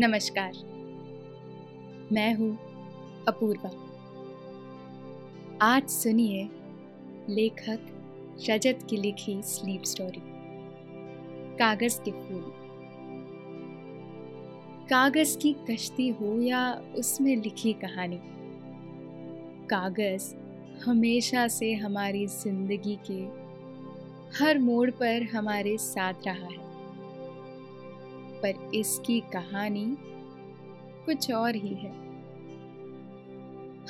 नमस्कार। मैं हूँ अपूर्वा। आज सुनिए लेखक रजत की लिखी स्लीप स्टोरी कागज़ के फूल। कागज़ की कश्ती हो या उसमें लिखी कहानी। कागज़ हमेशा से हमारी ज़िंदगी के हर मोड़ पर हमारे साथ रहा है। पर इसकी कहानी कुछ और ही है।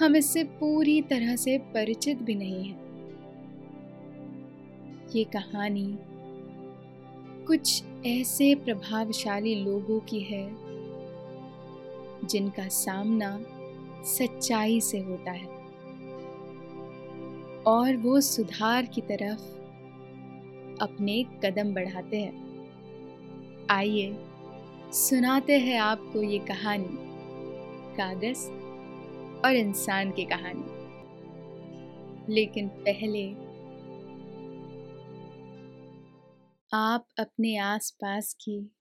हम इससे पूरी तरह से परिचित भी नहीं हैं। ये कहानी कुछ ऐसे प्रभावशाली लोगों की है, जिनका सामना सच्चाई से होता है। और वो सुधार की तरफ़ अपने कदम बढ़ाते हैं। आइए सुनाते हैं आपको ये कहानी, कागज़ और इंसान की कहानी। लेकिन पहले आप अपने आसपास की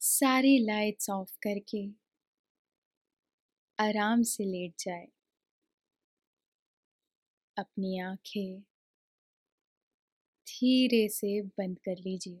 सारी लाइट्स ऑफ़ करके आराम से लेट जाए। अपनी आँखें धीरे से बंद कर लीजिए।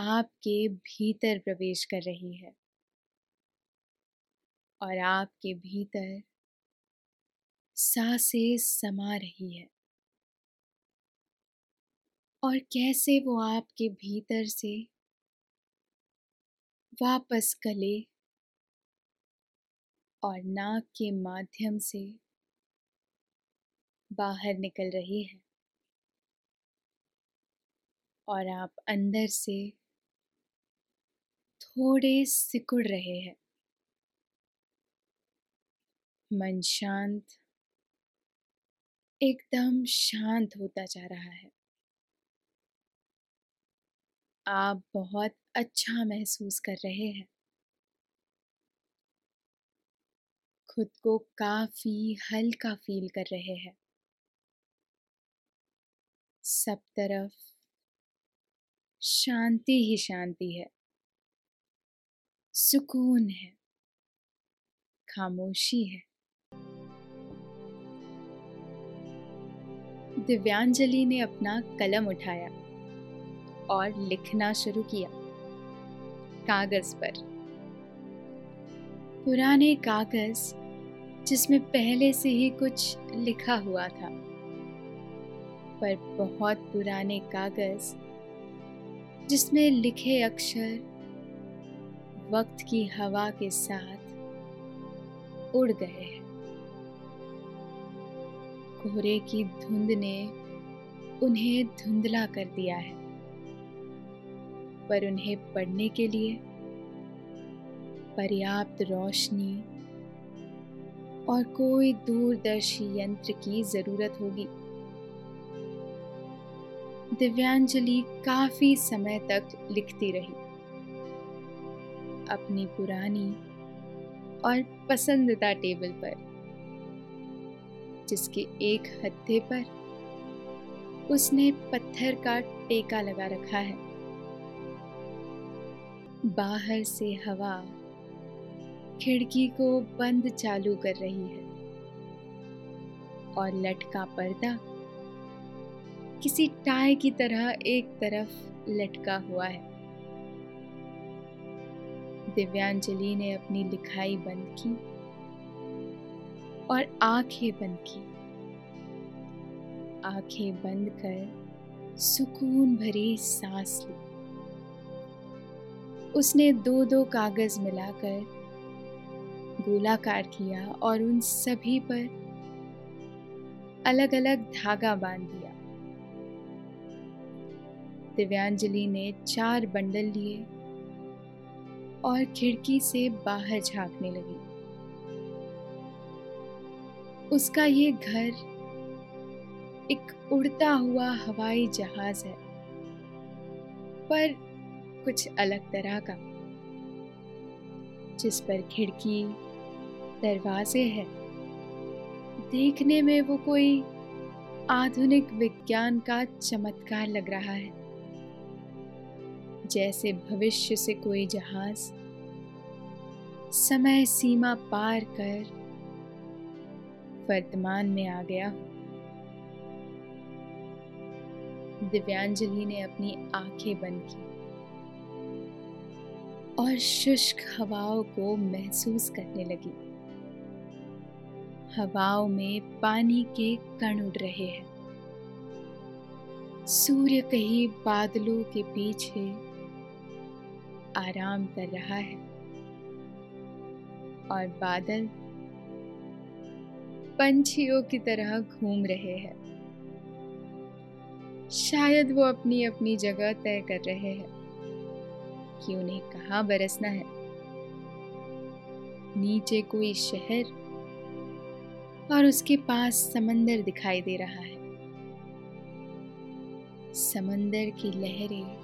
आपके भीतर प्रवेश कर रही है। और आपके भीतर साँसें समा रही है। और कैसे वो आपके भीतर से वापस गले और नाक के माध्यम से बाहर निकल रही है। और आप अंदर से थोड़े सिकुड़ रहे हैं। मन शांत, एकदम शांत होता जा रहा है। आप बहुत अच्छा महसूस कर रहे हैं। खुद को काफ़ी हल्का फील कर रहे हैं। सब तरफ़ शांति ही शांति है। सुकून है, खामोशी है। दिव्यांजलि ने अपना कलम उठाया और लिखना शुरू किया कागज़ पर। पुराने कागज़, जिसमें पहले से ही कुछ लिखा हुआ था, पर बहुत पुराने कागज़, जिसमें लिखे अक्षर वक्त की हवा के साथ उड़ गए हैं। कोहरे की धुंध ने उन्हें धुंधला कर दिया है, पर उन्हें पढ़ने के लिए पर्याप्त रोशनी और कोई दूरदर्शी यंत्र की ज़रूरत होगी। दिव्यांजलि काफ़ी समय तक लिखती रही। अपनी पुरानी और पसंदीदा टेबल पर, जिसके एक हत्थे पर उसने पत्थर का टेका लगा रखा है। बाहर से हवा खिड़की को बंद चालू कर रही है और लटका पर्दा किसी टाई की तरह एक तरफ़ लटका हुआ है। दिव्यांजलि ने अपनी लिखाई बंद की और आँखें बंद की। आँखें बंद कर सुकून भरी सांस ली। उसने दो दो कागज़ मिलाकर गोलाकार किया और उन सभी पर अलग अलग धागा बाँध दिया। दिव्यांजलि ने चार बंडल लिए और खिड़की से बाहर झांकने लगी। उसका ये घर एक उड़ता हुआ हवाई जहाज़ है, पर कुछ अलग तरह का, जिस पर खिड़की, दरवाजे हैं। देखने में वो कोई आधुनिक विज्ञान का चमत्कार लग रहा है। जैसे भविष्य से कोई जहाज़। समय सीमा पार कर वर्तमान में आ गया दिव्यांजलि ने अपनी आँखें बंद की और शुष्क हवाओं को महसूस करने लगी। हवाओं में पानी के कण उड़ रहे हैं। सूर्य कहीं बादलों के पीछे आराम कर रहा है। और बादल पंछियों की तरह घूम रहे हैं। शायद वो अपनी अपनी जगह तय कर रहे हैं। कि उन्हें कहाँ बरसना है। नीचे कोई शहर और उसके पास समंदर दिखाई दे रहा है। समंदर की लहरें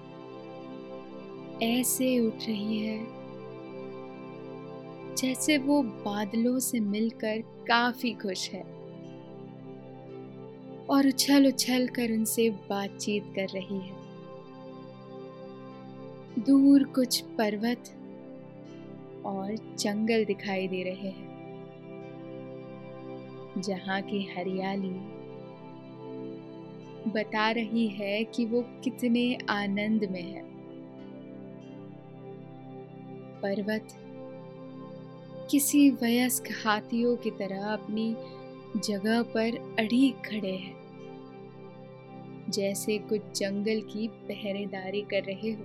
ऐसे उठ रही है। जैसे वो बादलों से मिलकर काफ़ी खुश है। और उछल उछल कर उनसे बातचीत कर रही है। दूर कुछ पर्वत और जंगल दिखाई दे रहे हैं, जहाँ की हरियाली बता रही है कि वो कितने आनंद में है। पर्वत। किसी वयस्क हाथियों की तरह अपनी जगह पर अड़ी खड़े हैं। जैसे कुछ जंगल की पहरेदारी कर रहे हो।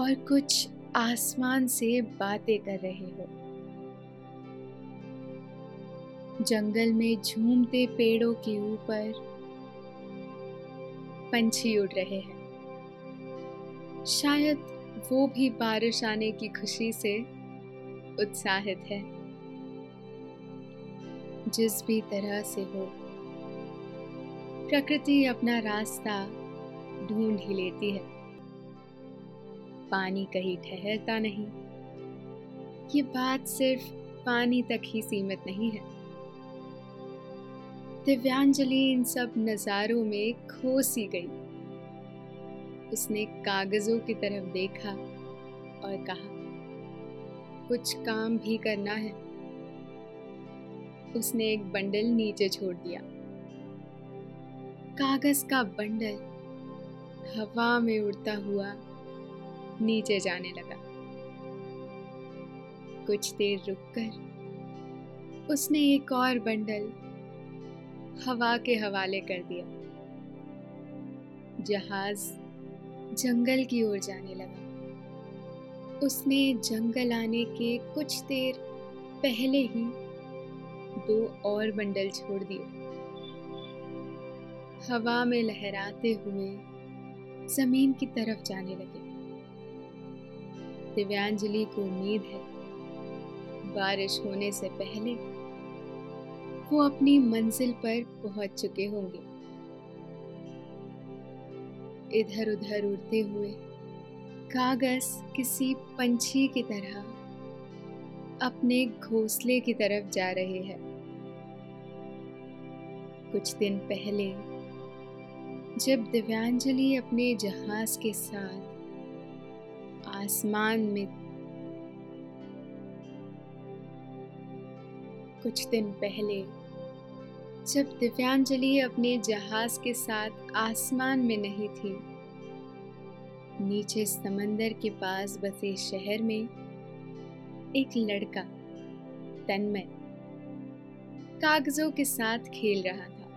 और कुछ आसमान से बातें कर रहे हो। जंगल में झूमते पेड़ों के ऊपर पंछी उड़ रहे हैं। शायद वो भी बारिश आने की खुशी से उत्साहित है। जिस भी तरह से हो, प्रकृति अपना रास्ता ढूंढ ही लेती है। पानी कहीं ठहरता नहीं। ये बात सिर्फ़ पानी तक ही सीमित नहीं है। दिव्यांजलि इन सब नज़ारों में खो सी गई। उसने कागजों की तरफ़ देखा और कहा, कुछ काम भी करना है। उसने एक बंडल नीचे छोड़ दिया। कागज़ का बंडल हवा में उड़ता हुआ नीचे जाने लगा। कुछ देर रुककर उसने एक और बंडल हवा के हवाले कर दिया। जहाज़ जंगल की ओर जाने लगा। उसने जंगल आने के कुछ देर पहले ही दो और बंडल छोड़ दिए। हवा में लहराते हुए ज़मीन की तरफ़ जाने लगे। दिव्यांजलि को उम्मीद है, बारिश होने से पहले वो अपनी मंजिल पर पहुँच चुके होंगे। इधर उधर उड़ते हुए। कागज़ किसी पंछी की तरह अपने घोंसले की तरफ़ जा रहे हैं। कुछ दिन पहले, जब दिव्यांजलि अपने जहाज़ के साथ आसमान में कुछ दिन पहले जब दिव्यांजलि अपने जहाज़ के साथ आसमान में नहीं थी। नीचे समंदर के पास बसे शहर में एक लड़का, तन्मय, कागजों के साथ खेल रहा था।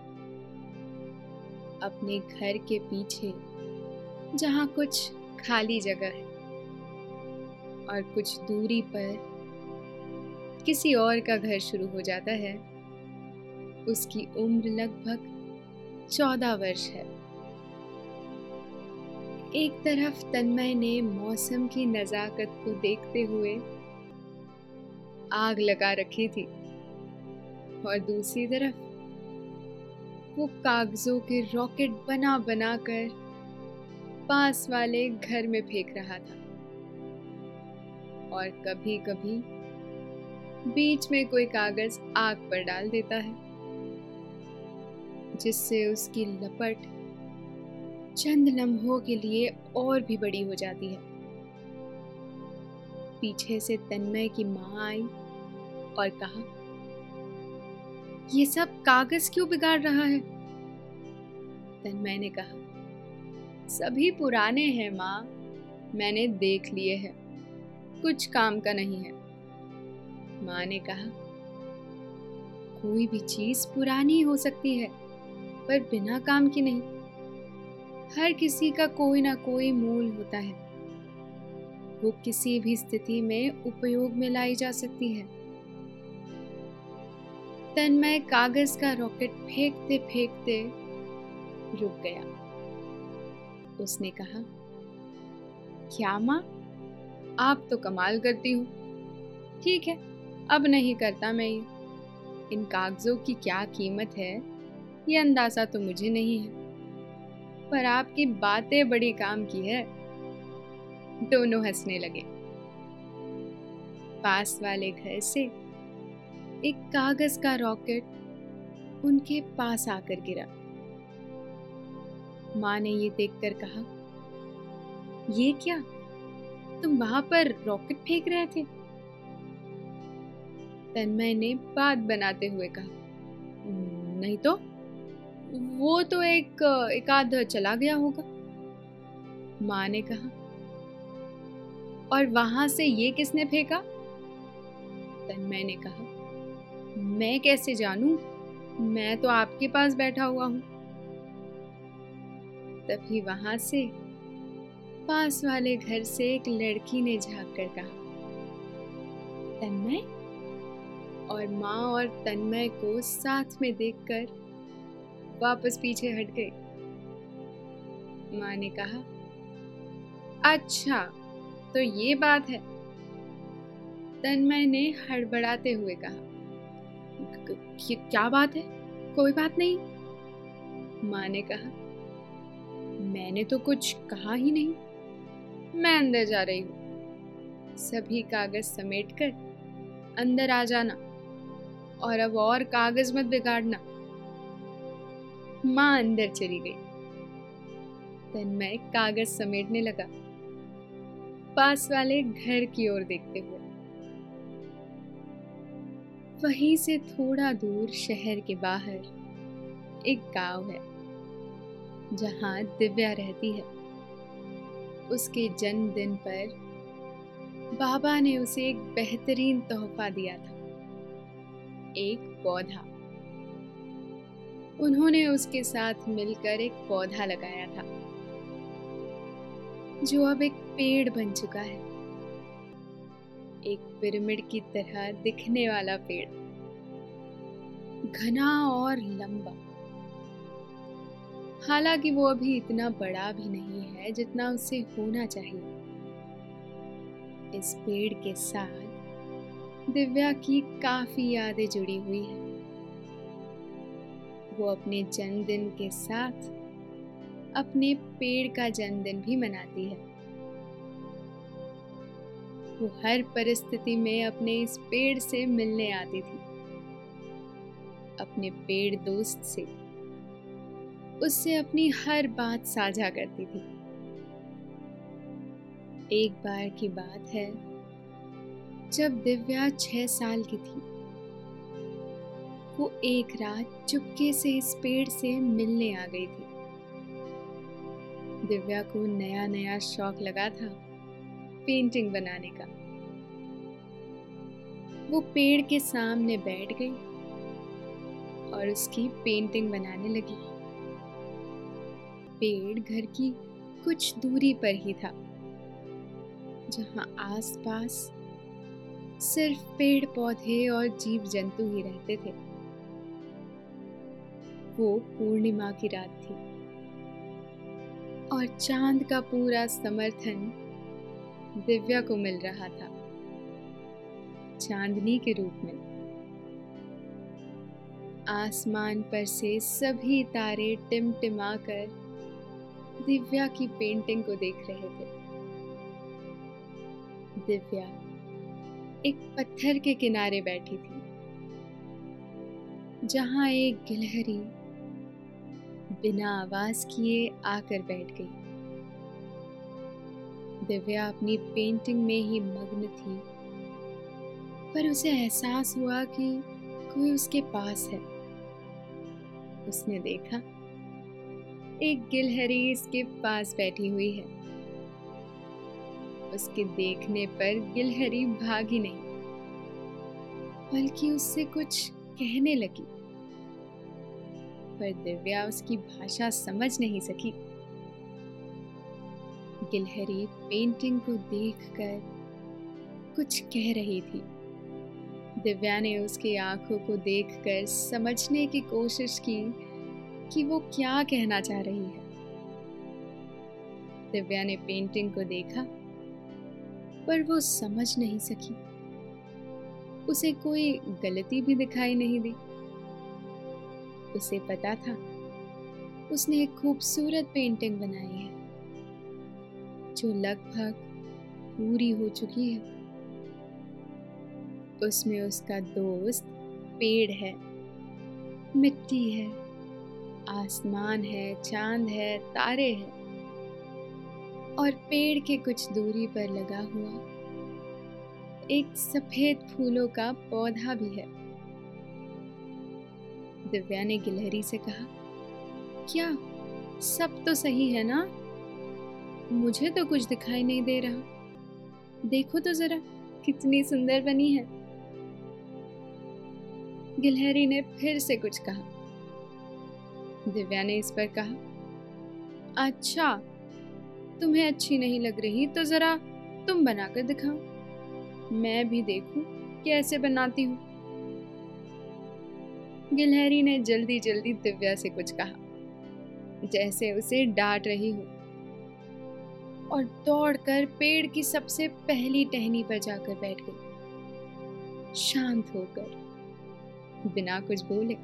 अपने घर के पीछे, जहाँ कुछ खाली जगह है और कुछ दूरी पर किसी और का घर शुरू हो जाता है उसकी उम्र लगभग चौदह वर्ष है। एक तरफ़ तन्मय ने मौसम की नज़ाकत को देखते हुए आग लगा रखी थी और दूसरी तरफ़ वो कागजों के रॉकेट बना बना कर पास वाले घर में फेंक रहा था। और कभी कभी बीच में कोई कागज़ आग पर डाल देता है। जिससे उसकी लपट चंद लम्हों के लिए और भी बड़ी हो जाती है। पीछे से तन्मय की माँ आई और कहा, ये सब कागज़ क्यों बिगाड़ रहा है? तन्मय ने कहा, सभी पुराने हैं माँ, मैंने देख लिए हैं, कुछ काम का नहीं है। माँ ने कहा, कोई भी चीज़ पुरानी हो सकती है। पर बिना काम की नहीं। हर किसी का कोई ना कोई मूल होता है। वो किसी भी स्थिति में उपयोग में लाई जा सकती है। तन्मय कागज़ का रॉकेट फेंकते फेंकते रुक गया। उसने कहा, क्या माँ? आप तो कमाल करती हो। ठीक है, अब नहीं करता मैं ये। इन कागजों की क्या कीमत है? ये अंदाज़ा तो मुझे नहीं है। पर आपकी बातें बड़ी काम की है। दोनों हंसने लगे। पास वाले घर से एक कागज़ का रॉकेट उनके पास आकर गिरा। माँ ने ये देखकर कहा, ये क्या? तुम वहाँ पर रॉकेट फेंक रहे थे? तन्मय ने बात बनाते हुए कहा, नहीं तो? वो तो एक एक आध चला गया होगा। माँ ने कहा, और वहाँ से ये किसने फेंका? तन्मय ने कहा, मैं कैसे जानूं? मैं तो आपके पास बैठा हुआ हूँ। तभी वहाँ से पास वाले घर से एक लड़की ने झाँक कर कहा, तन्मय? और माँ और तन्मय को साथ में देखकर वापस पीछे हट गई। माँ ने कहा अच्छा तो ये बात है। तन्मय ने हड़बड़ाते हुए कहा क्या बात है? कोई बात नहीं। माँ ने कहा, मैंने तो कुछ कहा ही नहीं। मैं अंदर जा रही हूँ। सभी कागज़ समेटकर अंदर आ जाना और अब और कागज़ मत बिगाड़ना। माँ अंदर चली गई। तन्मय कागज़ समेटने लगा। पास वाले घर की ओर देखते हुए। वहीं से थोड़ा दूर शहर के बाहर एक गाँव है, जहाँ दिव्या रहती है। उसके जन्मदिन पर बाबा ने उसे एक बेहतरीन तोहफा दिया था। एक पौधा। उन्होंने उसके साथ मिलकर एक पौधा लगाया था, जो अब एक पेड़ बन चुका है। एक पिरामिड की तरह दिखने वाला पेड़, घना और लंबा। हालाँकि वो अभी इतना बड़ा भी नहीं है जितना उसे होना चाहिए। इस पेड़ के साथ दिव्या की काफ़ी यादें जुड़ी हुई है। वो अपने जन्मदिन के साथ अपने पेड़ का जन्मदिन भी मनाती है। वो हर परिस्थिति में अपने इस पेड़ से मिलने आती थी। अपने पेड़ दोस्त से। उससे अपनी हर बात साझा करती थी। एक बार की बात है, जब दिव्या छह साल की थी। वो एक रात चुपके से इस पेड़ से मिलने आ गई थी। दिव्या को नया नया शौक लगा था पेंटिंग बनाने का। वो पेड़ के सामने बैठ गई और उसकी पेंटिंग बनाने लगी। पेड़ घर की कुछ दूरी पर ही था, जहाँ आसपास सिर्फ़ पेड़ पौधे और जीव जंतु ही रहते थे। वो पूर्णिमा की रात थी। और चाँद का पूरा समर्थन दिव्या को मिल रहा था, चांदनी के रूप में। आसमान पर से सभी तारे टिमटिमा कर दिव्या की पेंटिंग को देख रहे थे। दिव्या एक पत्थर के किनारे बैठी थी, जहाँ एक गिलहरी बिना आवाज़ किए आकर बैठ गई। दिव्या अपनी पेंटिंग में ही मग्न थी, पर उसे एहसास हुआ कि कोई उसके पास है। उसने देखा, एक गिलहरी इसके पास बैठी हुई है। उसके देखने पर गिलहरी भागी नहीं, बल्कि उससे कुछ कहने लगी। पर दिव्या उसकी भाषा समझ नहीं सकी। गिलहरी पेंटिंग को देखकर कुछ कह रही थी। दिव्या ने उसकी आँखों को देखकर समझने की कोशिश की कि वो क्या कहना चाह रही है। दिव्या ने पेंटिंग को देखा, पर वो समझ नहीं सकी। उसे कोई गलती भी दिखाई नहीं दी। उसे पता था। उसने एक खूबसूरत पेंटिंग बनाई है, जो लगभग पूरी हो चुकी है। उसमें उसका दोस्त पेड़ है, मिट्टी है, आसमान है, चाँद है, तारे हैं, और पेड़ के कुछ दूरी पर लगा हुआ एक सफ़ेद फूलों का पौधा भी है। दिव्या ने गिलहरी से कहा, क्या? सब तो सही है ना? मुझे तो कुछ दिखाई नहीं दे रहा। देखो तो जरा, कितनी सुंदर बनी है। गिलहरी ने फिर से कुछ कहा। दिव्या ने इस पर कहा अच्छा तुम्हें अच्छी नहीं लग रही तो जरा तुम बनाकर दिखाओ। मैं भी देखूँ, कैसे बनाती हूँ। गिलहरी ने जल्दी जल्दी दिव्या से कुछ कहा। जैसे उसे डांट रही हो। और दौड़कर पेड़ की सबसे पहली टहनी पर जाकर बैठ गई। शांत होकर। बिना कुछ बोले।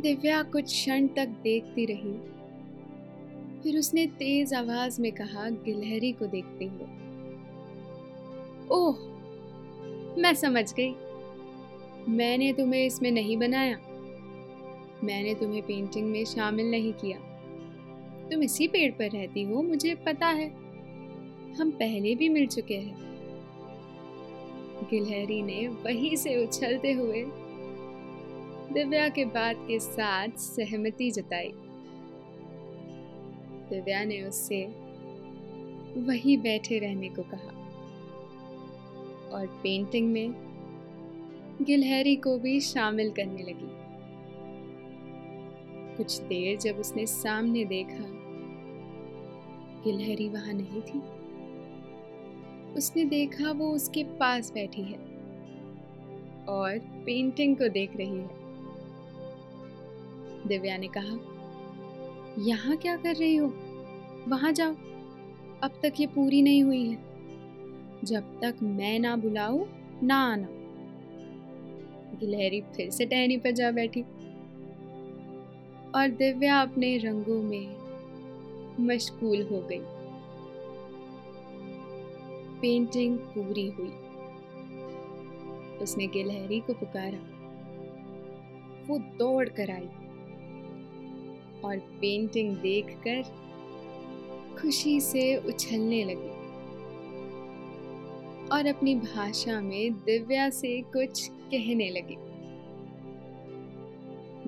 दिव्या कुछ क्षण तक देखती रही। फिर उसने तेज आवाज़ में कहा, गिलहरी को देखते हुए। ओह! मैं समझ गई। मैंने तुम्हें इसमें नहीं बनाया। मैंने तुम्हें पेंटिंग में शामिल नहीं किया। तुम इसी पेड़ पर रहती हो, मुझे पता है। हम पहले भी मिल चुके हैं। गिलहरी ने वहीं से उछलते हुए दिव्या के बात के साथ सहमति जताई। दिव्या ने उससे वहीं बैठे रहने को कहा। और पेंटिंग में गिलहरी को भी शामिल करने लगी। कुछ देर जब उसने सामने देखा, गिलहरी वहाँ नहीं थी। उसने देखा वो उसके पास बैठी है और पेंटिंग को देख रही है। दिव्या ने कहा, यहाँ क्या कर रही हो? वहाँ जाओ। अब तक ये पूरी नहीं हुई है। जब तक मैं ना बुलाऊ, ना आना। गिलहरी फिर से टहनी पर जा बैठी। और दिव्या अपने रंगों में मशगूल हो गई। पेंटिंग पूरी हुई। उसने गिलहरी को पुकारा। वो दौड़ कर आई। और पेंटिंग देखकर खुशी से उछलने लगी। और अपनी भाषा में दिव्या से कुछ कहने लगे।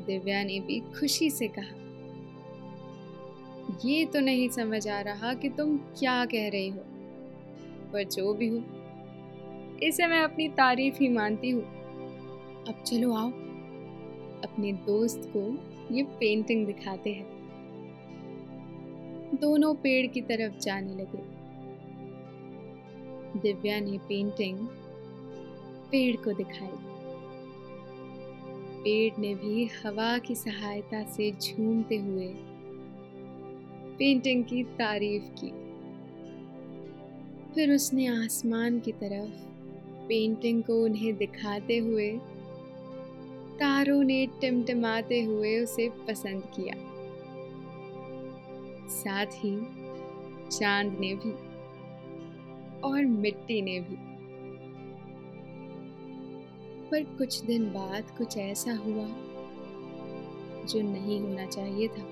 दिव्या ने भी खुशी से कहा, ये तो नहीं समझ आ रहा कि तुम क्या कह रही हो, पर जो भी हो, इसे मैं अपनी तारीफ़ ही मानती हूँ। अब चलो आओ, अपने दोस्त को ये पेंटिंग दिखाते हैं। दोनों पेड़ की तरफ़ जाने लगे। दिव्या ने पेंटिंग पेड़ को दिखाई। पेड़ ने भी हवा की सहायता से झूमते हुए। पेंटिंग की तारीफ़ की। फिर उसने आसमान की तरफ़ पेंटिंग को उन्हें दिखाते हुए, तारों ने टिमटिमाते हुए उसे पसंद किया। साथ ही चाँद ने भी और मिट्टी ने भी। पर कुछ दिन बाद कुछ ऐसा हुआ जो नहीं होना चाहिए था।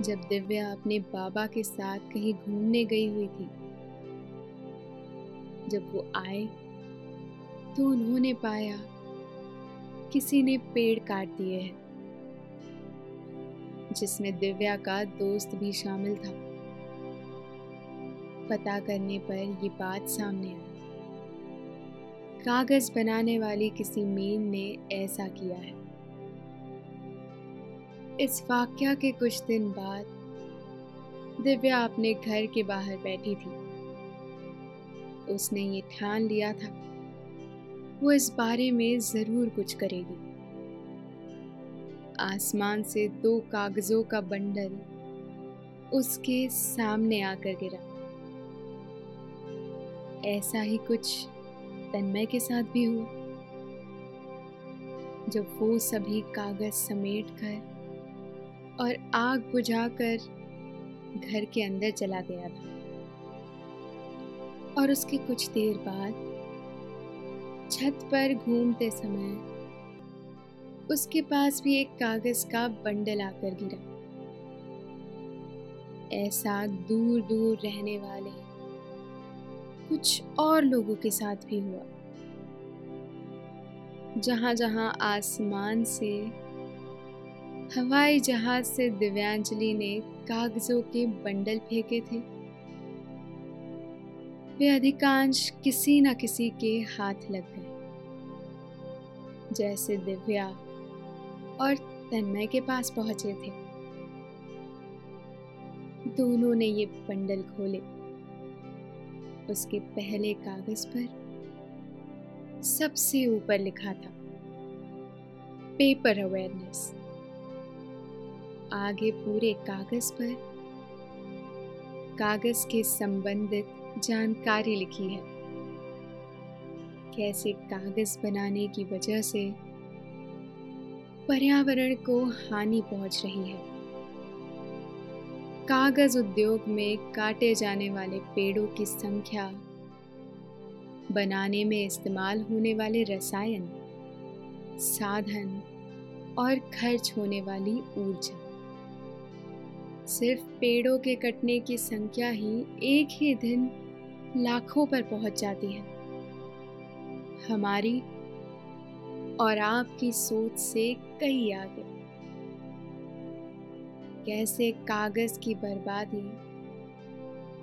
जब दिव्या अपने बाबा के साथ कहीं घूमने गई हुई थी, जब वो आए तो उन्होंने पाया किसी ने पेड़ काट दिए हैं, जिसमें दिव्या का दोस्त भी शामिल था। पता करने पर ये बात सामने आई। कागज़ बनाने वाली किसी मीन ने ऐसा किया है। इस वाक्य के कुछ दिन बाद, दिव्या अपने घर के बाहर बैठी थी। उसने ये ठान लिया था, वो इस बारे में ज़रूर कुछ करेगी। आसमान से दो कागजों का बंडल उसके सामने आकर गिरा। ऐसा ही कुछ तन्मय के साथ भी हुआ। जब वो सभी कागज़ समेट कर और आग बुझाकर घर के अंदर चला गया था। और उसके कुछ देर बाद छत पर घूमते समय उसके पास भी एक कागज़ का बंडल आकर गिरा। ऐसा दूर दूर रहने वाले कुछ और लोगों के साथ भी हुआ। जहाँ जहाँ आसमान से, हवाई जहाज़ से दिव्यांजलि ने कागजों के बंडल फेंके थे, वे अधिकांश किसी न किसी के हाथ लग गए। जैसे दिव्या और तन्मय के पास पहुँचे थे। दोनों ने ये बंडल खोले। उसके पहले कागज़ पर सबसे ऊपर लिखा था, पेपर अवेयरनेस। आगे पूरे कागज़ पर कागज़ के संबंधित जानकारी लिखी है। कैसे कागज़ बनाने की वजह से पर्यावरण को हानि पहुँच रही है। कागज़ उद्योग में काटे जाने वाले पेड़ों की संख्या, बनाने में इस्तेमाल होने वाले रसायन, साधन और खर्च होने वाली ऊर्जा। सिर्फ़ पेड़ों के कटने की संख्या ही एक ही दिन लाखों पर पहुँच जाती है। हमारी और आपकी सोच से कई आगे। कैसे कागज़ की बर्बादी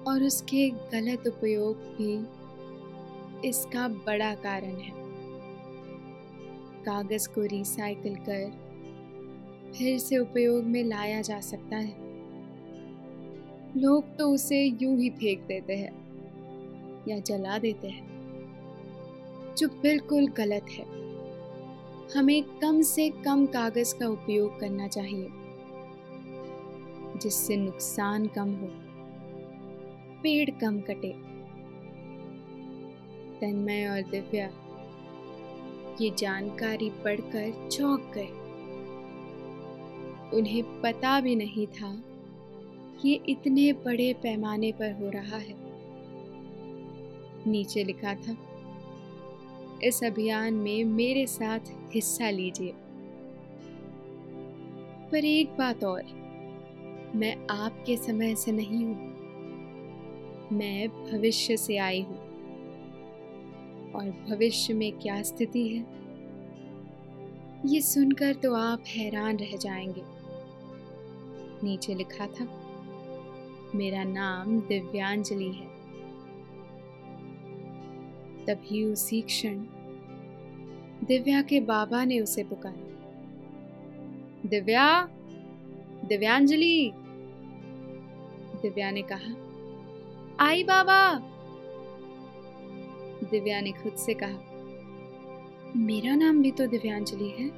और उसके गलत उपयोग भी इसका बड़ा कारण है। कागज़ को रिसाइकल कर फिर से उपयोग में लाया जा सकता है। लोग तो उसे यूँ ही फेंक देते हैं या जला देते हैं, जो बिल्कुल गलत है। हमें कम से कम कागज़ का उपयोग करना चाहिए। जिससे नुकसान कम हो, पेड़ कम कटे। तन्मय और दिव्या ये जानकारी पढ़कर चौंक गए। उन्हें पता भी नहीं था ये इतने बड़े पैमाने पर हो रहा है। नीचे लिखा था, इस अभियान में मेरे साथ हिस्सा लीजिए। पर एक बात और मैं आपके समय से नहीं हूँ। मैं भविष्य से आई हूँ। और भविष्य में क्या स्थिति है? ये सुनकर तो आप हैरान रह जाएँगे। नीचे लिखा था, मेरा नाम दिव्यांजलि है। तभी उसी क्षण दिव्या के बाबा ने उसे पुकारा। दिव्या दिव्यांजलि। दिव्या ने कहा, आई बाबा। दिव्या ने खुद से कहा, मेरा नाम भी तो दिव्यांजलि है।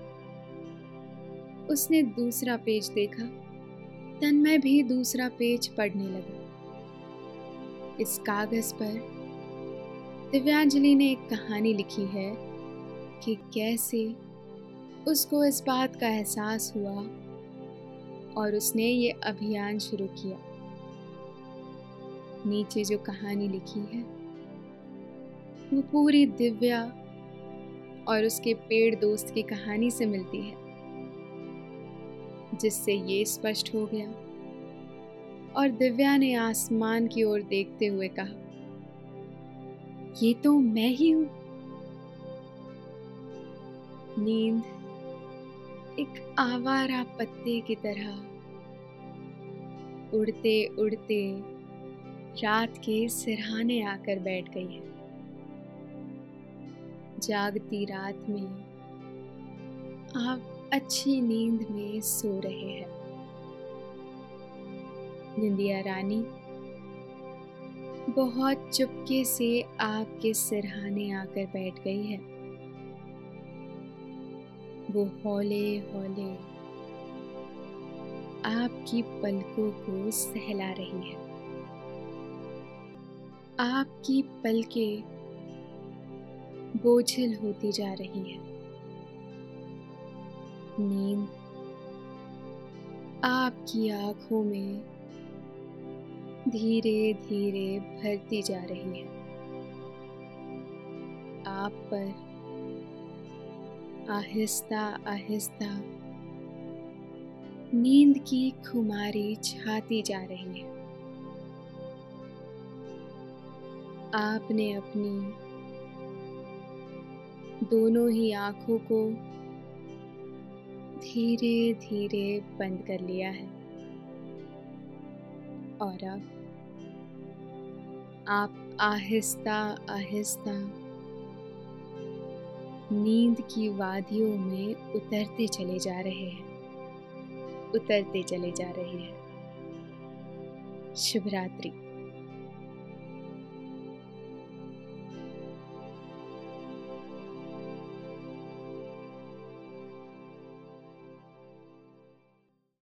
उसने दूसरा पेज देखा तन्मय भी दूसरा पेज पढ़ने लगा। इस कागज़ पर दिव्यांजलि ने एक कहानी लिखी है कि कैसे उसको इस बात का एहसास हुआ और उसने ये अभियान शुरू किया। नीचे जो कहानी लिखी है, वो पूरी दिव्या और उसके पेड़ दोस्त की कहानी से मिलती है, जिससे ये स्पष्ट हो गया और दिव्या ने आसमान की ओर देखते हुए कहा, ये तो मैं ही हूँ। नींद एक आवारा पत्ते की तरह। उड़ते उड़ते रात के सिरहाने आकर बैठ गई है। जागती रात में आप अच्छी नींद में सो रहे हैं। निंदिया रानी, बहुत चुपके से आपके सिरहाने आकर बैठ गई है। वो हौले हौले आपकी पलकों को सहला रही है। आपकी पलकें बोझिल होती जा रही है। नींद आपकी आँखों में धीरे धीरे भरती जा रही है। आप पर आहिस्ता आहिस्ता। नींद की खुमारी छाती जा रही है। आपने अपनी दोनों ही आँखों को धीरे धीरे बंद कर लिया है। और अब आप आहिस्ता आहिस्ता नींद की वादियों में उतरते चले जा रहे हैं। उतरते चले जा रहे हैं। शुभ रात्रि